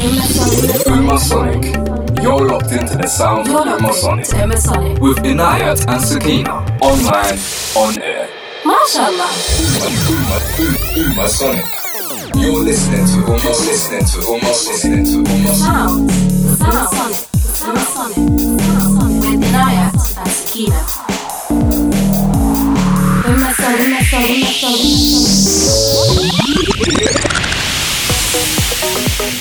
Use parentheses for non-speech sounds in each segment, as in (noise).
Umasonic. You're locked into the sound of Umasonic. With Inayat and Sakina. Online, on air. MashaAllah. Umasonic. You're listening to almost listening to almost listening to almost Sound. Sound. Sound. With Inayat and Sakina. Umasonic.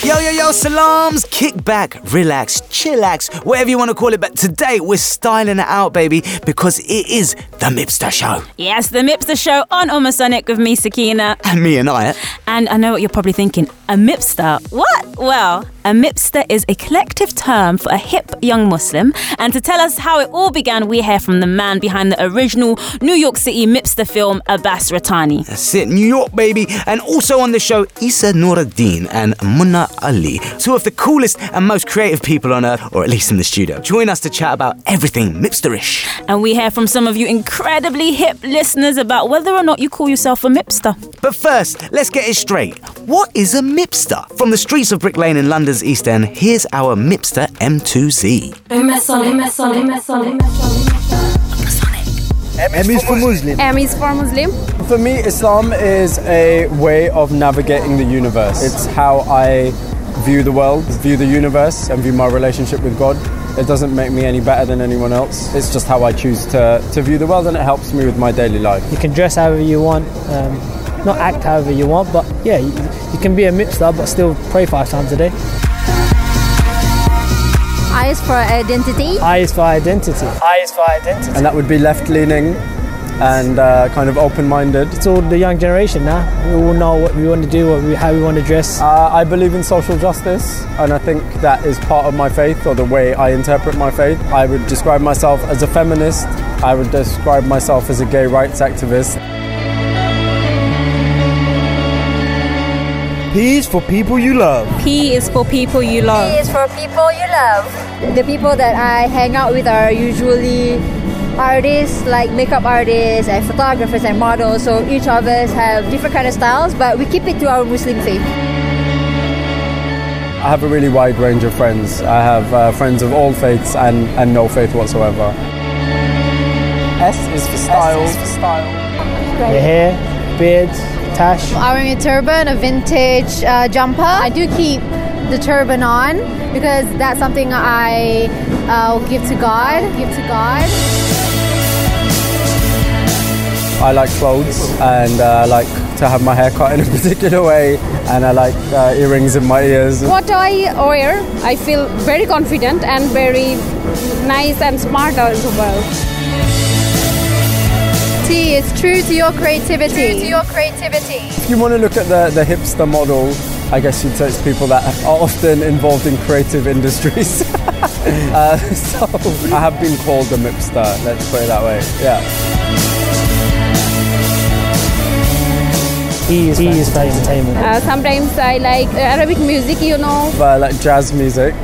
Yo, yo, yo, salams, kick back, relax, chillax, whatever you want to call it. But today we're styling it out, baby, because it is the Mipster Show. Yes, the Mipster Show on Umasonic with me, Sakina. And me and I. And I know what you're probably thinking a Mipster? What? Well, a Mipster is a collective term for a hip young Muslim. And to tell us how it all began, we hear from the man behind the original New York City Mipster film, Abbas Rattani. That's it, New York, baby. And also on the show, Issa Nuruddin and Munna Ali, two of the coolest and most creative people on earth, or at least in the studio. Join us to chat about everything Mipsterish. And we hear from some of you incredibly hip listeners about whether or not you call yourself a Mipster. But first, let's get it straight. What is a Mipster? From the streets of Brick Lane in London's East End, here's our Mipster M2Z. Umasonic. Umasonic. M is for Muslim. M is for Muslim. For me, Islam is a way of navigating the universe. It's how I view the world, view the universe, and view my relationship with God. It doesn't make me any better than anyone else. It's just how I choose to, to view the world, and it helps me with my daily life. You can dress however you want, um, not act however you want, but yeah, you, you can be a mipster but still pray five times a day. I is for identity. I is for identity. I is for identity. And that would be left leaning and uh, kind of open minded. It's all the young generation now. We all know what we want to do, what we, how we want to dress. Uh, I believe in social justice, and I think that is part of my faith or the way I interpret my faith. I would describe myself as a feminist, I would describe myself as a gay rights activist. P is for people you love. P is for people you love. P is for people you love. The people that I hang out with are usually artists like makeup artists and photographers and models so each of us have different kind of styles but we keep it to our muslim faith I have a really wide range of friends. I have uh, friends of all faiths and, and no faith whatsoever. S is for style. S is for style. Your hair, beard, tash. I'm wearing a turban, a vintage uh, jumper. I do keep the turban on because that's something I uh, will give to God. Give to God. I like clothes and uh, I like to have my hair cut in a (laughs) particular way and I like uh, earrings in my ears. What I wear, I feel very confident and very nice and smart as well. T is true to your creativity. True to your creativity. If you want to look at the, the hipster model, I guess you'd say it's people that are often involved in creative industries. (laughs) uh, (laughs) so I have been called a hipster, let's put it that way. Yeah. E is, e is for entertainment. Uh, sometimes I like Arabic music, you know. I like jazz music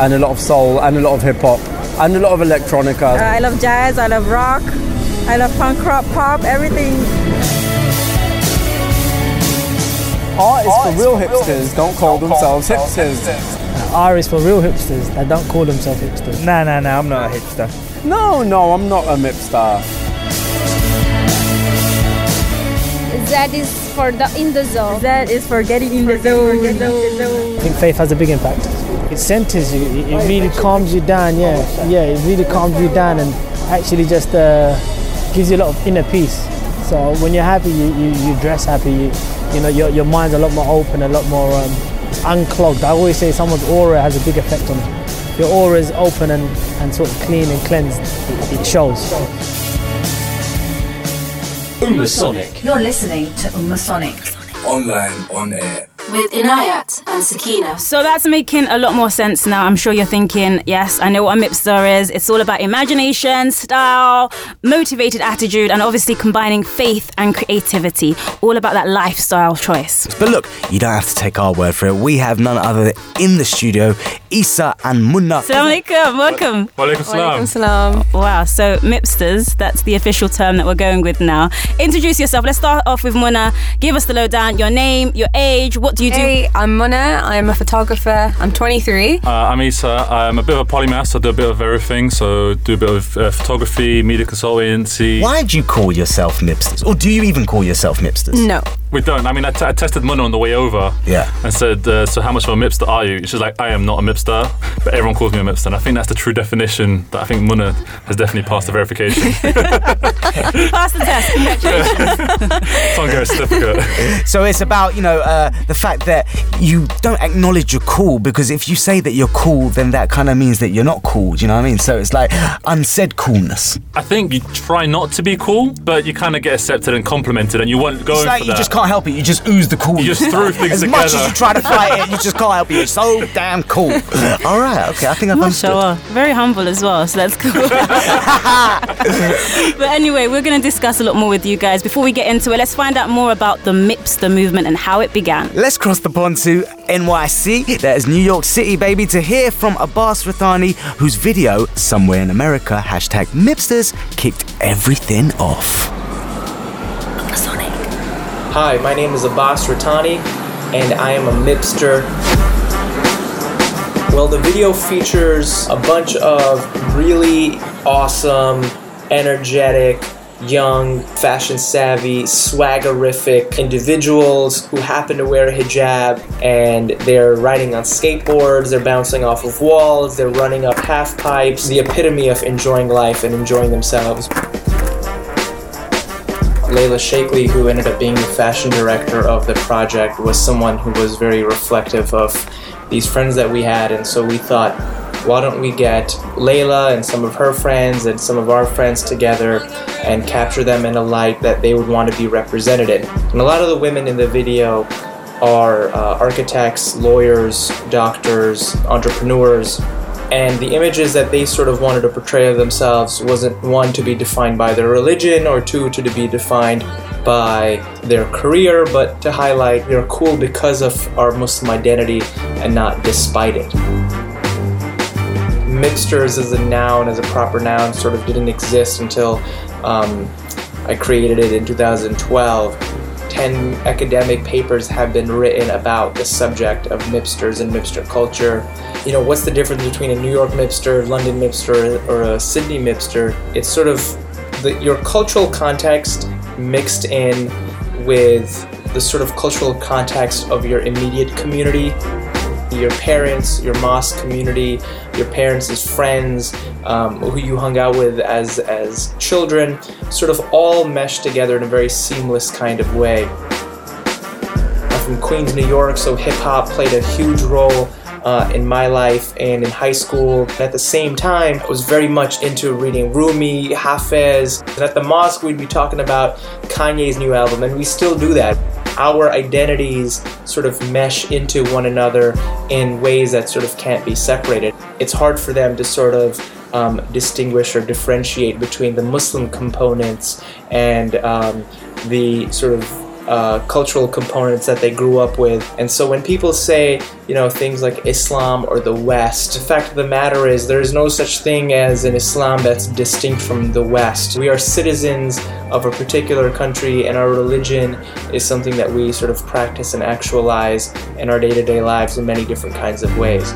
and a lot of soul and a lot of hip hop and a lot of electronica. Uh, I love jazz, I love rock, I love punk rock, pop, everything. R is for real hipsters, don't call themselves hipsters. Uh, R is for real hipsters that don't call themselves hipsters. Nah, nah, nah, I'm not a hipster. No, no, I'm not a hipster. Z is for the in the zone. Z is for getting in the zone. I think faith has a big impact. It centers you. It, it really calms you down. Yeah, yeah. It really calms you down and actually just uh, gives you a lot of inner peace. So when you're happy, you, you, you dress happy. You, you know your, your mind's a lot more open, a lot more um, unclogged. I always say someone's aura has a big effect on you. Your aura is open and, and sort of clean and cleansed, it, it shows. Umasonic. You're listening to Umasonic. Online, on air. With Inayat and Sakina. So that's making a lot more sense now. I'm sure you're thinking, yes, I know what a mipster is. It's all about imagination, style, motivated attitude, and obviously combining faith and creativity. All about that lifestyle choice. But look, you don't have to take our word for it. We have none other in the studio, Isa and Munna. Assalamu alaikum, welcome. Walaikum salam. salam. Wow, so mipsters, that's the official term that we're going with now. Introduce yourself. Let's start off with Munna. Give us the lowdown, your name, your age, what do you do? Hey, I'm Mona. I'm a photographer. I'm 23. Uh, I'm Isa. I'm a bit of a polymath. I do a bit of everything. So do a bit of uh, photography, media consultancy. Why do you call yourself Mipsters? Or do you even call yourself Mipsters? No. We don't. I mean, I, t- I tested Mona on the way over. Yeah. And said, uh, "So how much of a Mipster are you?" She's like, "I am not a Mipster, but everyone calls me a Mipster." And I think that's the true definition. That I think Mona has definitely passed the verification. (laughs) (laughs) (laughs) Pass the test. Congratulations. Can't get a certificate. So it's about, you know, uh, the fact that you don't acknowledge you're cool because if you say that you're cool, then that kind of means that you're not cool. Do you know what I mean? So it's like unsaid coolness. I think you try not to be cool, but you kind of get accepted and complimented, and you weren't going It's like you that. just can't help it. You just ooze the coolness. You just threw (laughs) things together. as much as you try to fight it, you just can't help it. You're so damn cool. (laughs) All right, okay. I think I've understood. Mashallah. Very humble as well, so that's cool. but anyway, we're going to discuss a lot more with you guys. Before we get into it, let's find out more about the Mipster movement and how it began. Let's cross the pond to NYC. That is New York City, baby, to hear from Abbas Rattani, whose video, Somewhere in America, hashtag Mipsters, kicked everything off. Hi, my name is Abbas Rattani, and I am a Mipster. Well, the video features a bunch of really awesome, energetic, young, fashion savvy, swaggerific individuals who happen to wear a hijab and they're riding on skateboards, they're bouncing off of walls, they're running up half pipes, the epitome of enjoying life and enjoying themselves. Layla Shaikley, who ended up being the fashion director of the project, was someone who was very reflective of these friends that we had, and so we thought, why don't we get Layla and some of her friends and some of our friends together and capture them in a light that they would want to be represented in? And a lot of the women in the video are uh, architects, lawyers, doctors, entrepreneurs, and the images that they sort of wanted to portray of themselves wasn't one to be defined by their religion or two to be defined by their career, but to highlight they're cool because of our Muslim identity and not despite it. Mipsters as a noun, as a proper noun, sort of didn't exist until um, I created it in 2012. 10 academic papers have been written about the subject of Mipsters and Mipster culture. You know, what's the difference between a New York Mipster, London Mipster, or a Sydney Mipster? It's sort of the, your cultural context mixed in with the sort of cultural context of your immediate community your parents, your mosque community, your parents' friends, um, who you hung out with as as children, sort of all meshed together in a very seamless kind of way. I'm from Queens, New York, so hip hop played a huge role. Uh, in my life and in high school. And At the same time, I was very much into reading Rumi, Hafez. And at the mosque, we'd be talking about Kanye's new album, and we still do that our identities sort of mesh into one another in ways that sort of can't be separated. It's hard for them to sort of um, distinguish or differentiate between the Muslim components and um, the sort of uh, cultural components that they grew up with. And so when people say, you know, things like Islam or the West, the fact of the matter is there is no such thing as an Islam that's distinct from the West. We are citizens of a particular country, and our religion is something that we sort of practice and actualize in our day to day lives in many different kinds of ways.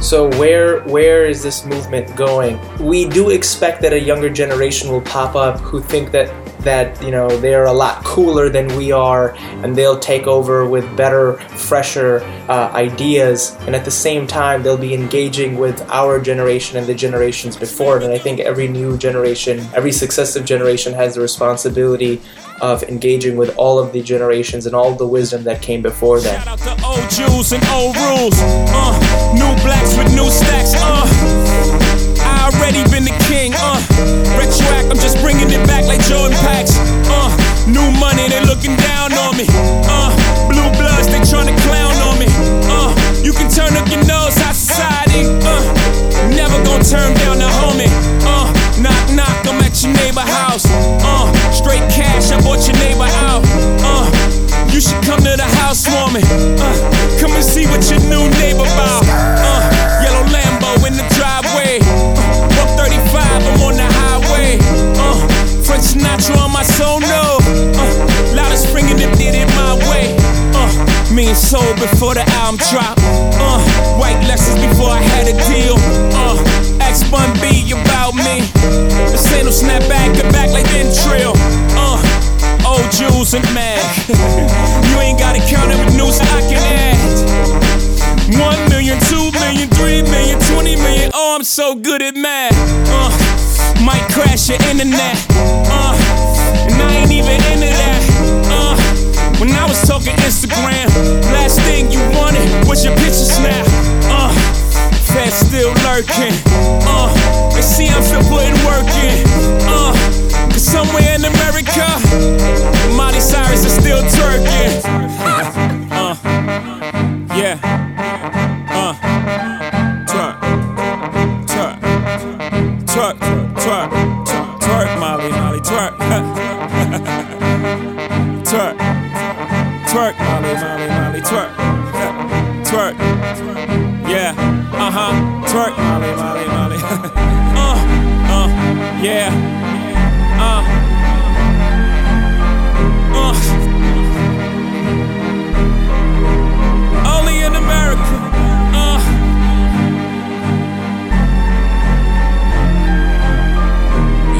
So where where is this movement going? We do expect that a younger generation will pop up who think that that you know they're a lot cooler than we are and they'll take over with better fresher uh, ideas and at the same time they'll be engaging with our generation and the generations before. It and i think every new generation every successive generation has the responsibility of engaging with all of the generations and all the wisdom that came before them Jules and you ain't gotta count with news I can add. One million, two million, three million, twenty million. Oh, I'm so good at math. Uh, might crash your internet. Uh, and I ain't even into that. Uh, when I was talking Instagram, last thing you wanted was your picture snap. Uh, Fed still lurking. Uh, they see I'm still putting work in. Uh, somewhere in America, Miley Cyrus is still twerking. Uh, yeah. Uh, twerk, twerk, twerk, twerk, twerk, twerk, Molly, (laughs) twerk, twerk, twerk, Molly, Molly, Molly, twerk, twerk, yeah, uh huh, twerk, Molly, Molly, Molly, (laughs) uh, uh, yeah,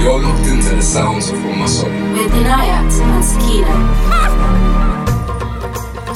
You're locked into the sounds of Umasonic. With Inayat and Sakina.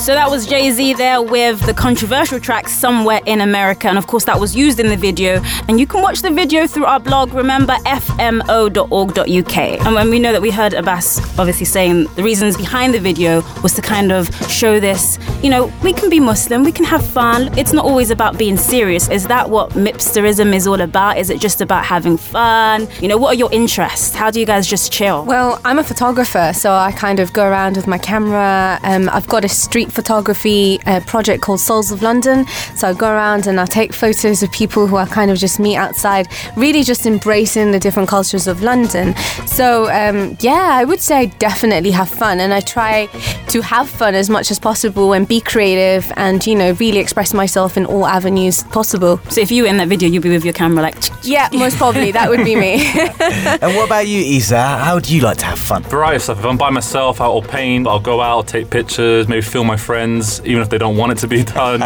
So that was Jay Z there with the controversial track Somewhere in America. And of course, that was used in the video. And you can watch the video through our blog, remember, fmo.org.uk. And when we know that we heard Abbas obviously saying the reasons behind the video was to kind of show this, you know, we can be Muslim, we can have fun. It's not always about being serious. Is that what Mipsterism is all about? Is it just about having fun? You know, what are your interests? How do you guys just chill? Well, I'm a photographer, so I kind of go around with my camera. Um, I've got a street photography uh, project called Souls of London. So I go around and I take photos of people who I kind of just meet outside, really just embracing the different cultures of London. So um, yeah, I would say I definitely have fun, and I try to have fun as much as possible and be creative and you know really express myself in all avenues possible. So if you were in that video, you'd be with your camera like. Yeah, most probably that would be me. (laughs) and what about you, Isa? How do you like to have fun? Variety of stuff. If I'm by myself, I'll paint, I'll go out, I'll take pictures, maybe film my friends, even if they don't want it to be (laughs) done.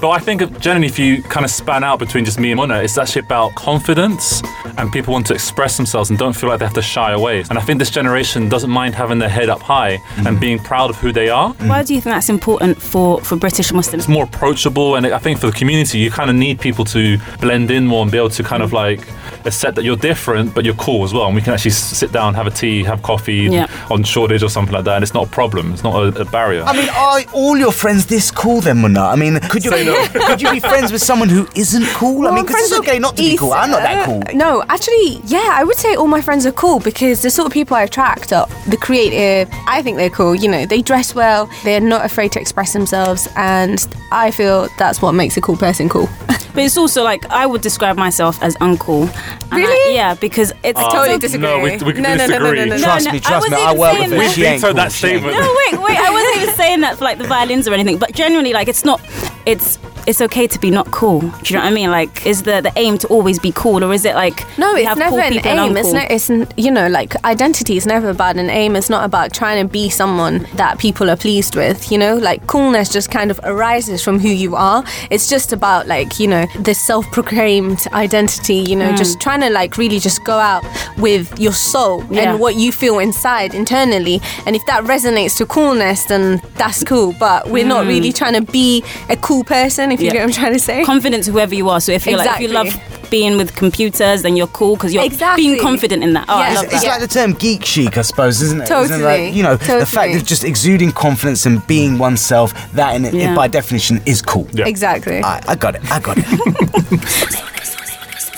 but I think generally, if you kind of span out between just me and Mona, it's actually about confidence and people want to express themselves and don't feel like they have to shy away. And I think this generation doesn't mind having their head up high and mm-hmm. being proud of who they are. Why do you think that's important for, for British Muslims? It's more approachable, and I think for the community, you kind of need people to blend in more and be able to kind of mm-hmm. like accept that you're different, but you're cool as well. And we can actually sit down, have a tea, have coffee Yeah. on Shoreditch or something like that, and it's not a problem. It's not a, a barrier. I mean, are all your friends this cool then, Munna? I mean, could you no. (laughs) could you be friends with someone who isn't cool? I mean, because it's okay not to be cool. I'm not that cool. No, actually, yeah, I would say all my friends are cool because the sort of people I attract are the creative. I think they're cool. You know, they dress well, they're not afraid to express themselves, and I feel that's what makes a cool person cool. (laughs) But it's also like I would describe myself as uncool. Really? I, yeah, because it's uh, I totally disagree. No, we, we can No, no, no, no, no, no, no. Trust no, me, I me. wasn't I even work saying with her. that. She ain't Vetoed cool. that statement. No, wait, wait. I wasn't even saying that for like the violins or anything. But generally, like it's not. It's it's okay to be not cool. Do you know what I mean? Like, is the the aim to always be cool, or is it like No, it's have never cool an people aim. It's not. It's you know, like identity is never about an aim. It's not about trying to be someone that people are pleased with. You know, like coolness just kind of arises from who you are. It's just about like you know this self-proclaimed identity. You know, Mm. just trying to like really just go out with your soul Yeah. and what you feel inside internally. And if that resonates to coolness, then that's cool. But we're not Mm. really trying to be a cool person. If you Yeah. get what I'm trying to say. confident to whoever you are. So if you're like if you love being with computers, then you're cool because you're Exactly. being confident in that. Oh, I Yes, love It's, it's that. like the term geek chic, I suppose, isn't it? Isn't it Totally. like, you know, the fact of just exuding confidence and being oneself, that in, Yeah. in by definition is cool. Exactly. I, I got it. I got it. (laughs)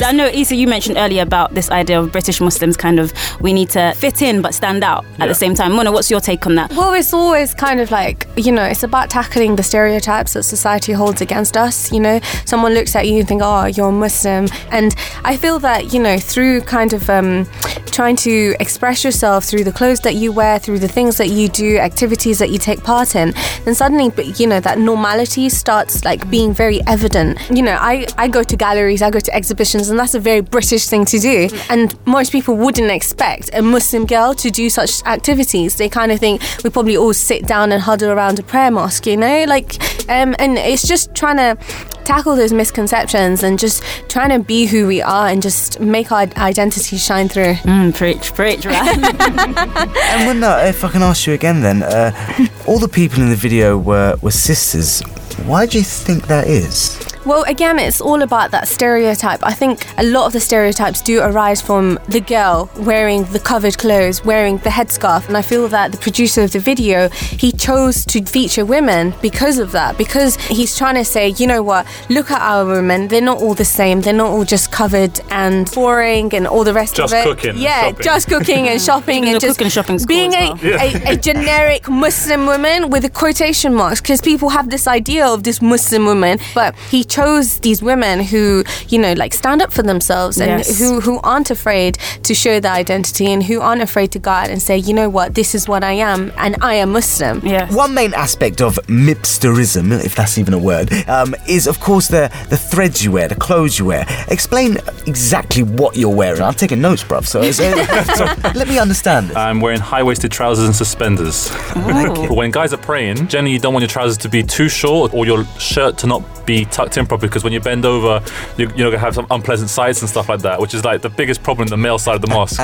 I know, Issa, you mentioned earlier about this idea of British Muslims kind of we need to fit in but stand out at the same time. Mona, what's your take on that? Well, it's always kind of like, you know, it's about tackling the stereotypes that society holds against us. You know, someone looks at you and think, oh, you're a Muslim. And I feel that, you know, through kind of um, trying to express yourself through the clothes that you wear, through the things that you do, activities that you take part in, then suddenly, but, you know, that normality starts like being very evident. You know, I, I go to galleries, I go to exhibitions and that's a very British thing to do. And most people wouldn't expect a Muslim girl to do such activities. They kind of think we probably all sit down and huddle around a prayer mosque, you know, like, um, and it's just trying to tackle those misconceptions and just trying to be who we are and just make our identity shine through. Mm, preach, preach, right? (laughs) and when that, if I can ask you again, then uh, all the people in the video were were sisters. Why do you think that is? Well, again, it's all about that stereotype. I think a lot of the stereotypes do arise from the girl wearing the covered clothes, wearing the headscarf. And I feel that the producer of the video, he chose to feature women because of that, because he's trying to say, you know what, look at our women. They're not all the same. They're not all just covered and boring and all the rest Just of it. cooking Yeah, shopping. just cooking and (laughs) shopping and just cooking shopping being a, well. Yeah. a, a generic Muslim woman with the quotation marks because people have this idea of this Muslim woman, but he chose these women who, you know, like stand up for themselves and Yes. who, who aren't afraid to show their identity and who aren't afraid to go out and say, you know what, this is what I am and I am Muslim. Yeah. One main aspect of mipsterism, if that's even a word, um, is of course the the threads you wear, the clothes you wear. Explain exactly what you're wearing. I'm taking notes, bruv. So, so, so (laughs) let me understand this. I'm wearing high waisted trousers and suspenders. Ooh. when guys are praying, generally you don't want your trousers to be too short or your shirt to not be tucked in properly because when you bend over, you, you're going to have some unpleasant sights and stuff like that, which is like the biggest problem in the male side of the mosque.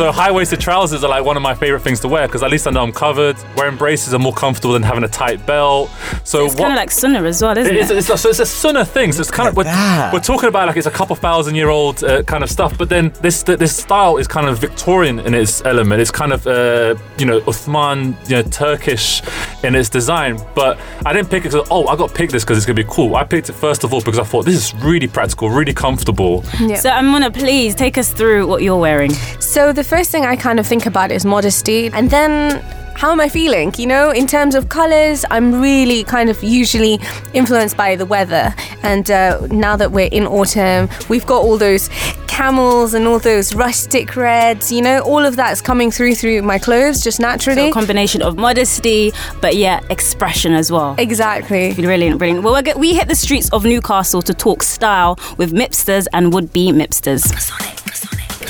so high waisted trousers are like one of my favorite things to wear because at least I know I'm covered. Wearing braces are more comfortable than having a tight belt. So It's what- kind of like sunnah as well, isn't it? it's, it's, a, so it's a sunnah thing. So it's kind of we're, we're talking about like it's a couple thousand year old uh, kind of stuff, but then this this style is kind of Victorian in its element. It's kind of uh, you know Uthman, you know Turkish in its design. But I didn't pick it because oh I got to pick this because it's gonna be cool. I picked it first of all because I thought this is really practical, really comfortable. Yeah. So, Amuna, please take us through what you're wearing. So the first thing I kind of think about is modesty, and then how am I feeling? You know, in terms of colors, I'm really kind of usually influenced by the weather. And uh, now that we're in autumn, we've got all those camels and all those rustic reds. You know, all of that's coming through through my clothes just So, naturally. a combination of modesty, but yeah, expression as well. exactly. Brilliant, brilliant. Well, we're go- we hit the streets of Newcastle to talk style with mipsters and would-be mipsters.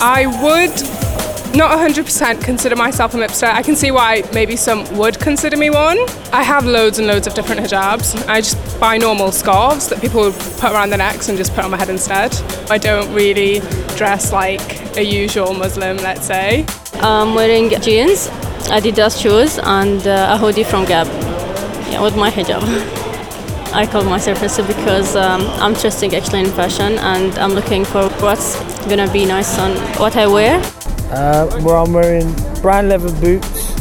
I would not 100% consider myself a mipster. I can see why maybe some would consider me one. I have loads and loads of different hijabs. I just buy normal scarves that people put around their necks and just put on my head instead. I don't really dress like a usual Muslim, let's say. I'm wearing jeans, Adidas shoes, and uh, a hoodie from Gap. Yeah, with my hijab. (laughs) I call myself Rissa because um, I'm trusting actually in fashion and I'm looking for what's gonna be nice on what I wear. Uh, where I'm wearing brown leather boots,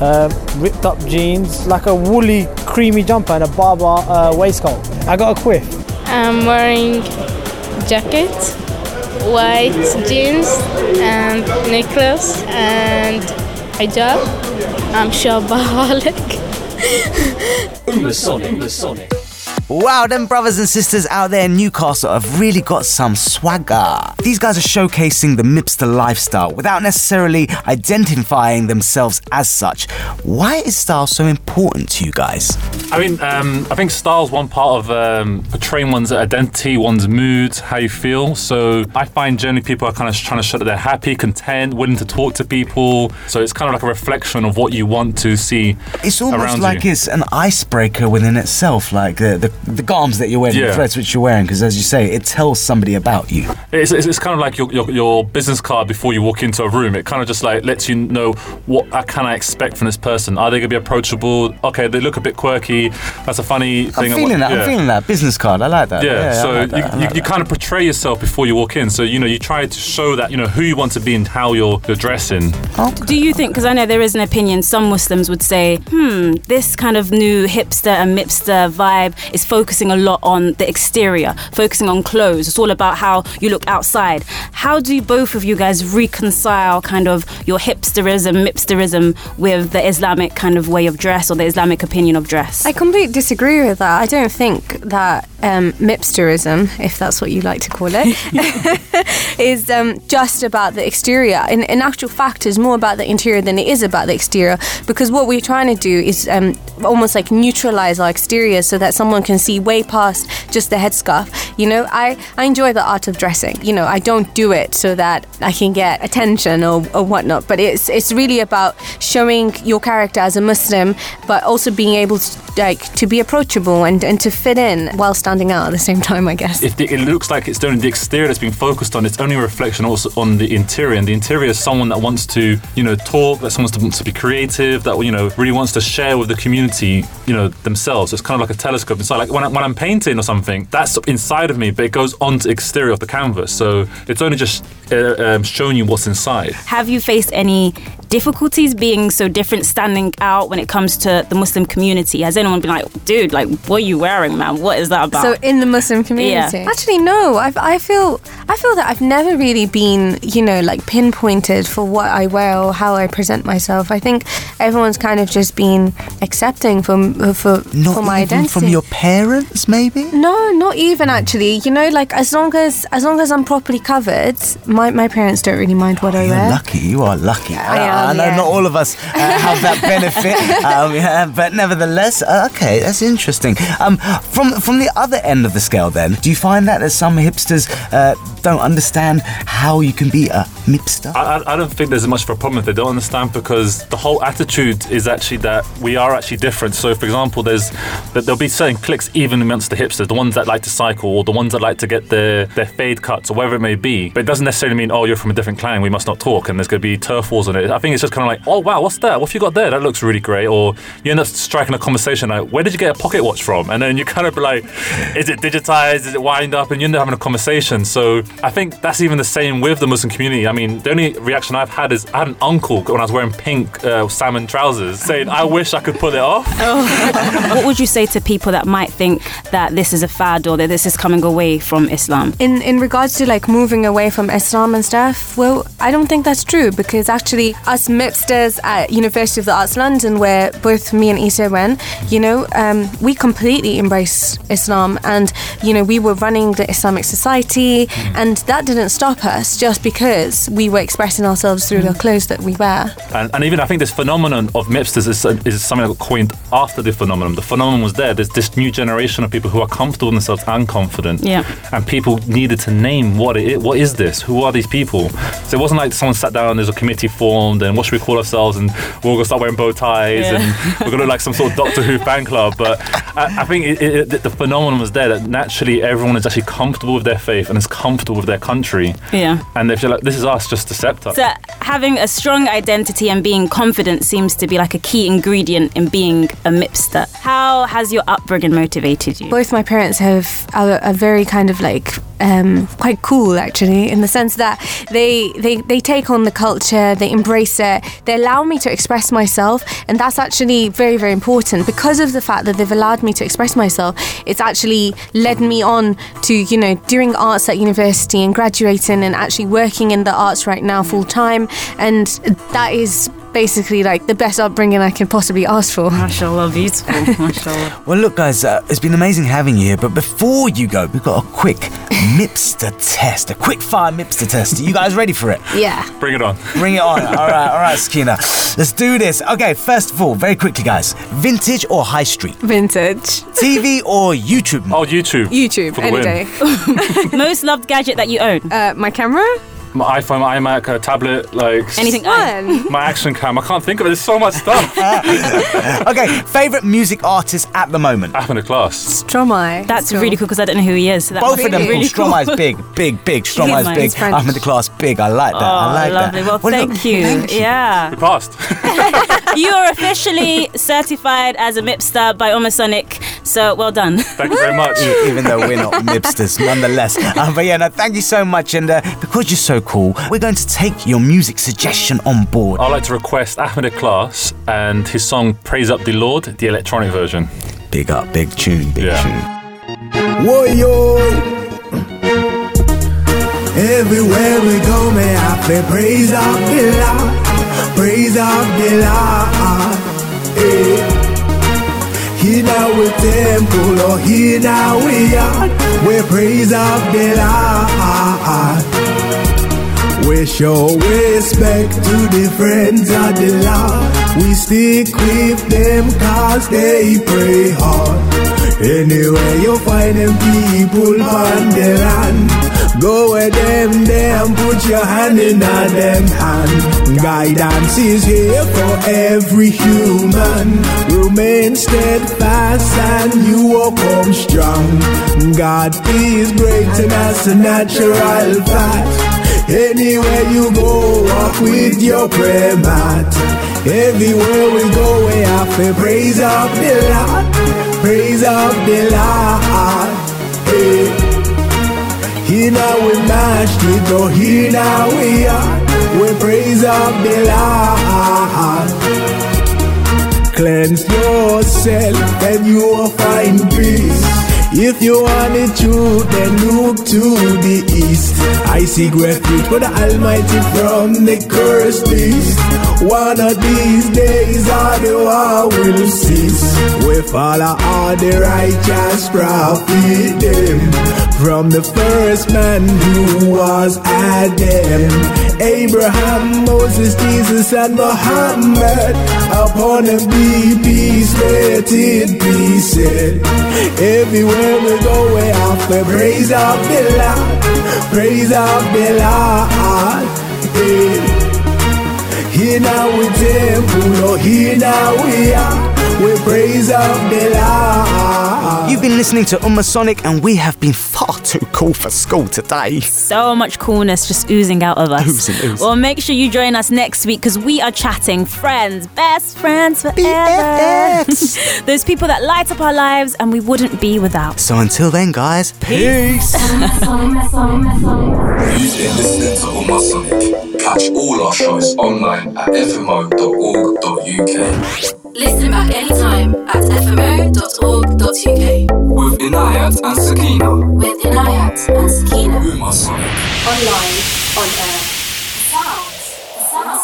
uh, ripped up jeans, like a woolly, creamy jumper, and a barber uh, waistcoat. I got a quiff. I'm wearing jacket, white jeans, and necklace, and hijab. I'm shopaholic. (laughs) Wow, them brothers and sisters out there in Newcastle have really got some swagger. These guys are showcasing the Mipster lifestyle without necessarily identifying themselves as such. Why is style so important to you guys? I mean, um, I think style's one part of um, portraying one's identity, one's mood, how you feel. So I find generally people are kind of trying to show that they're happy, content, willing to talk to people. So it's kind of like a reflection of what you want to see It's almost like you. it's an icebreaker within itself, like the, the, the garms that you're wearing, the Yeah. threads which you're wearing, because as you say, it tells somebody about you. It's, it's, it's kind of like your, your, your business card before you walk into a room. It kind of just like lets you know what I can I expect from this person. Are they going to be approachable? Okay, they look a bit quirky. That's a funny thing. I'm thing. feeling that. Yeah. I'm feeling that business card. I like that. Yeah, I so like that, you, like you, you kind of portray yourself before you walk in. So you know you try to show that you know who you want to be and how you're, you're dressing. Do you think, because I know there is an opinion, some Muslims would say, hmm, this kind of new hipster and mipster vibe is focusing a lot on the exterior, focusing on clothes. It's all about how you look outside. How do both of you guys reconcile kind of your hipsterism, mipsterism with the Islamic kind of way of dress or the Islamic opinion of dress? I completely disagree with that. I don't think that um, mipsterism, if that's what you like to call it, (laughs) (laughs) is um, just about the exterior. In, in actual fact, it's more about the interior than it is about the exterior. Because what we're trying to do is um, almost like neutralize our exterior so that someone can see way past just the headscarf. You know, I, I enjoy the art of dressing. You know, I don't do it so that I can get attention or, or whatnot, but it's it's really about showing your character as a Muslim, but also being able to like to be approachable and, and to fit in while standing out at the same time, I guess. The, it looks like it's only the exterior that's being focused on, it's only a reflection also on the interior. And the interior is someone that wants to, you know, talk, that someone wants to be creative, that you know really wants to share with the community, you know, themselves. It's kind of like a telescope inside. Like when, I, when I'm painting or something, that's inside of me, but it goes onto exterior of the canvas. So it's only just uh, um, showing you what's inside. Have you faced any difficulties being so different, standing out when it comes to the Muslim community? Has anyone been like, dude, like, what are you wearing, man? What is that about? So in the Muslim community, Yeah. actually, no. I've, I feel I feel that I've never really been, you know, like pinpointed for what I wear or how I present myself. I think everyone's kind of just been accepting for for, Not for my even identity. from your parents, maybe? No, not even actually. You know, like as long as as long as I'm properly covered, my, my parents don't really mind what I You're wear. lucky. You are lucky. I I, know yeah. not all of us uh, have that benefit, (laughs) um, yeah, but nevertheless, uh, okay, that's interesting. Um, from from the other end of the scale, then, do you find that that some hipsters uh, don't understand how you can be a mipster? I, I- I don't think there's much of a problem if they don't understand because the whole attitude is actually that we are actually different. So, for example, there's that there'll be certain cliques even amongst the hipsters, the ones that like to cycle or the ones that like to get their their fade cuts or whatever it may be. But it doesn't necessarily mean oh you're from a different clan, we must not talk, and there's going to be turf wars on it. I think it's just kind of like oh wow, what's that? What have you got there? That looks really great. Or you end up striking a conversation like where did you get a pocket watch from? And then you kind of be like, is it digitized? Is it wind up? And you end up having a conversation. So I think that's even the same with the Muslim community. I mean, the only reaction I've had is I had an uncle when I was wearing pink uh, salmon trousers saying, I wish I could pull it off. (laughs) what would you say to people that might think that this is a fad or that this is coming away from Islam? In in regards to like moving away from Islam and stuff, well, I don't think that's true because actually us MIPsters at University of the Arts London, where both me and Issa went, you know, um, we completely embrace Islam, and you know, we were running the Islamic Society, and that didn't stop us just because we were expressing ourselves through the clothes that we wear. And, and even I think this phenomenon of mipsters is, is something that got coined after the phenomenon. The phenomenon was there. There's this new generation of people who are comfortable in themselves and confident. Yeah. And people needed to name what it is. What is this? Who are these people? So it wasn't like someone sat down, there's a committee formed, and what should we call ourselves? And we're all going to start wearing bow ties, Yeah. and we're going to look like some sort of Doctor Who fan club. But I, I think it, it, it- the phenomenon was there that naturally everyone is actually comfortable with their faith and is comfortable with their country. Yeah. And if you're like, this is us, just accept us. So having a strong identity and being confident seems to be like a key ingredient in being a mipster. How has your upbringing motivated you? Both my parents have are, are very kind of like um, quite cool actually in the sense that they, they they take on the culture, they embrace it, they allow me to express myself, and that's actually very very important because of the fact that they've allowed me to express myself. It's actually led me on to you know doing arts at university and graduating and actually working in the arts right now full time, and that is basically like the best upbringing I can possibly ask for. Mashallah, beautiful. (laughs) Mashallah. Well, look, guys, uh, it's been amazing having you here. But before you go, we've got a quick (laughs) Mipster test, a quick fire Mipster test. Are you guys ready for it? Yeah. Bring it on. Bring it on. all right, all right, Sakina. Let's do this. Okay, first of all, very quickly, guys. Vintage or high street? Vintage. TV or YouTube? Oh, YouTube. YouTube, For the any win. day. (laughs) Most loved gadget that you own? Uh, my camera. My iPhone, my iMac, a tablet, like Anything Fun. my action cam. I can't think of it. There's so much stuff. (laughs) okay, favorite music artist at the moment? I'm in a class. Stromae. That's really cool because I don't know who he is. So that Both must of them be cool. really cool. Stromae's big, big, big. Stromae's nice. big. He's French. I'm in the class big. I like that. I Oh, like lovely. that. Well, look, thank you. thank you. Yeah. We passed. (laughs) you are officially certified as a MIPStar by Omasonic. So well done. Thank you very much. Even though we're not Mipsters, nonetheless. Um, but yeah, no, thank you so much. And uh, because you're so cool, we're going to take your music suggestion on board. I'd like to request Ahmed Class and his song Praise Up the Lord, the electronic version. Big up, big tune, big Yeah. tune. Whoa, yo. Everywhere we go, may I play praise of the Lord, praise of the Lord. Eh. Hey. Here now we temple, or here now we are, we praise of the Lord. We show respect to the friends of the Lord. We stick with them cause they pray hard. Anywhere you find them people on the land, go with them and put your hand in them hand. Guidance is here for every human. Remain steadfast and you will come strong. God is great and that's a natural fact. Anywhere you go, walk with your prayer mat. Everywhere we go, we have to praise up the Lord, praise up the Lord. Hey. Here now we mashed it, oh here now we are. We praise up the Lord. Cleanse yourself and you will find peace. If you want the truth, then look to the east. I seek refuge for the Almighty from the cursed beast. One of these days, all the war will cease. We follow all the righteous prophet them from the first man who was Adam. Abraham, Moses, Jesus, and Muhammad. Upon them be peace, let it be said. Everywhere we go, we have to praise of the Lord, praise of the Lord. Here now we temple, oh here now we are. We praise of the Lord. You've been listening to Umma Sonic, and we have been far too cool for school today. So much coolness just oozing out of us. Oozing, oozing. Well, make sure you join us next week because we are chatting friends, best friends forever. (laughs) Those people that light up our lives and we wouldn't be without. So until then, guys, peace. You've been listening to Umma Sonic. Catch all our shows online at fmo.org.uk. Listen back anytime at fmo.org.uk. With Inayat and Sakina. With Inayat and Sakina. Umma Sonic. Online, on air. Sounds. The Sound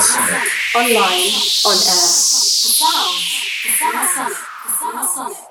Sonic. Online, on air. The sounds. The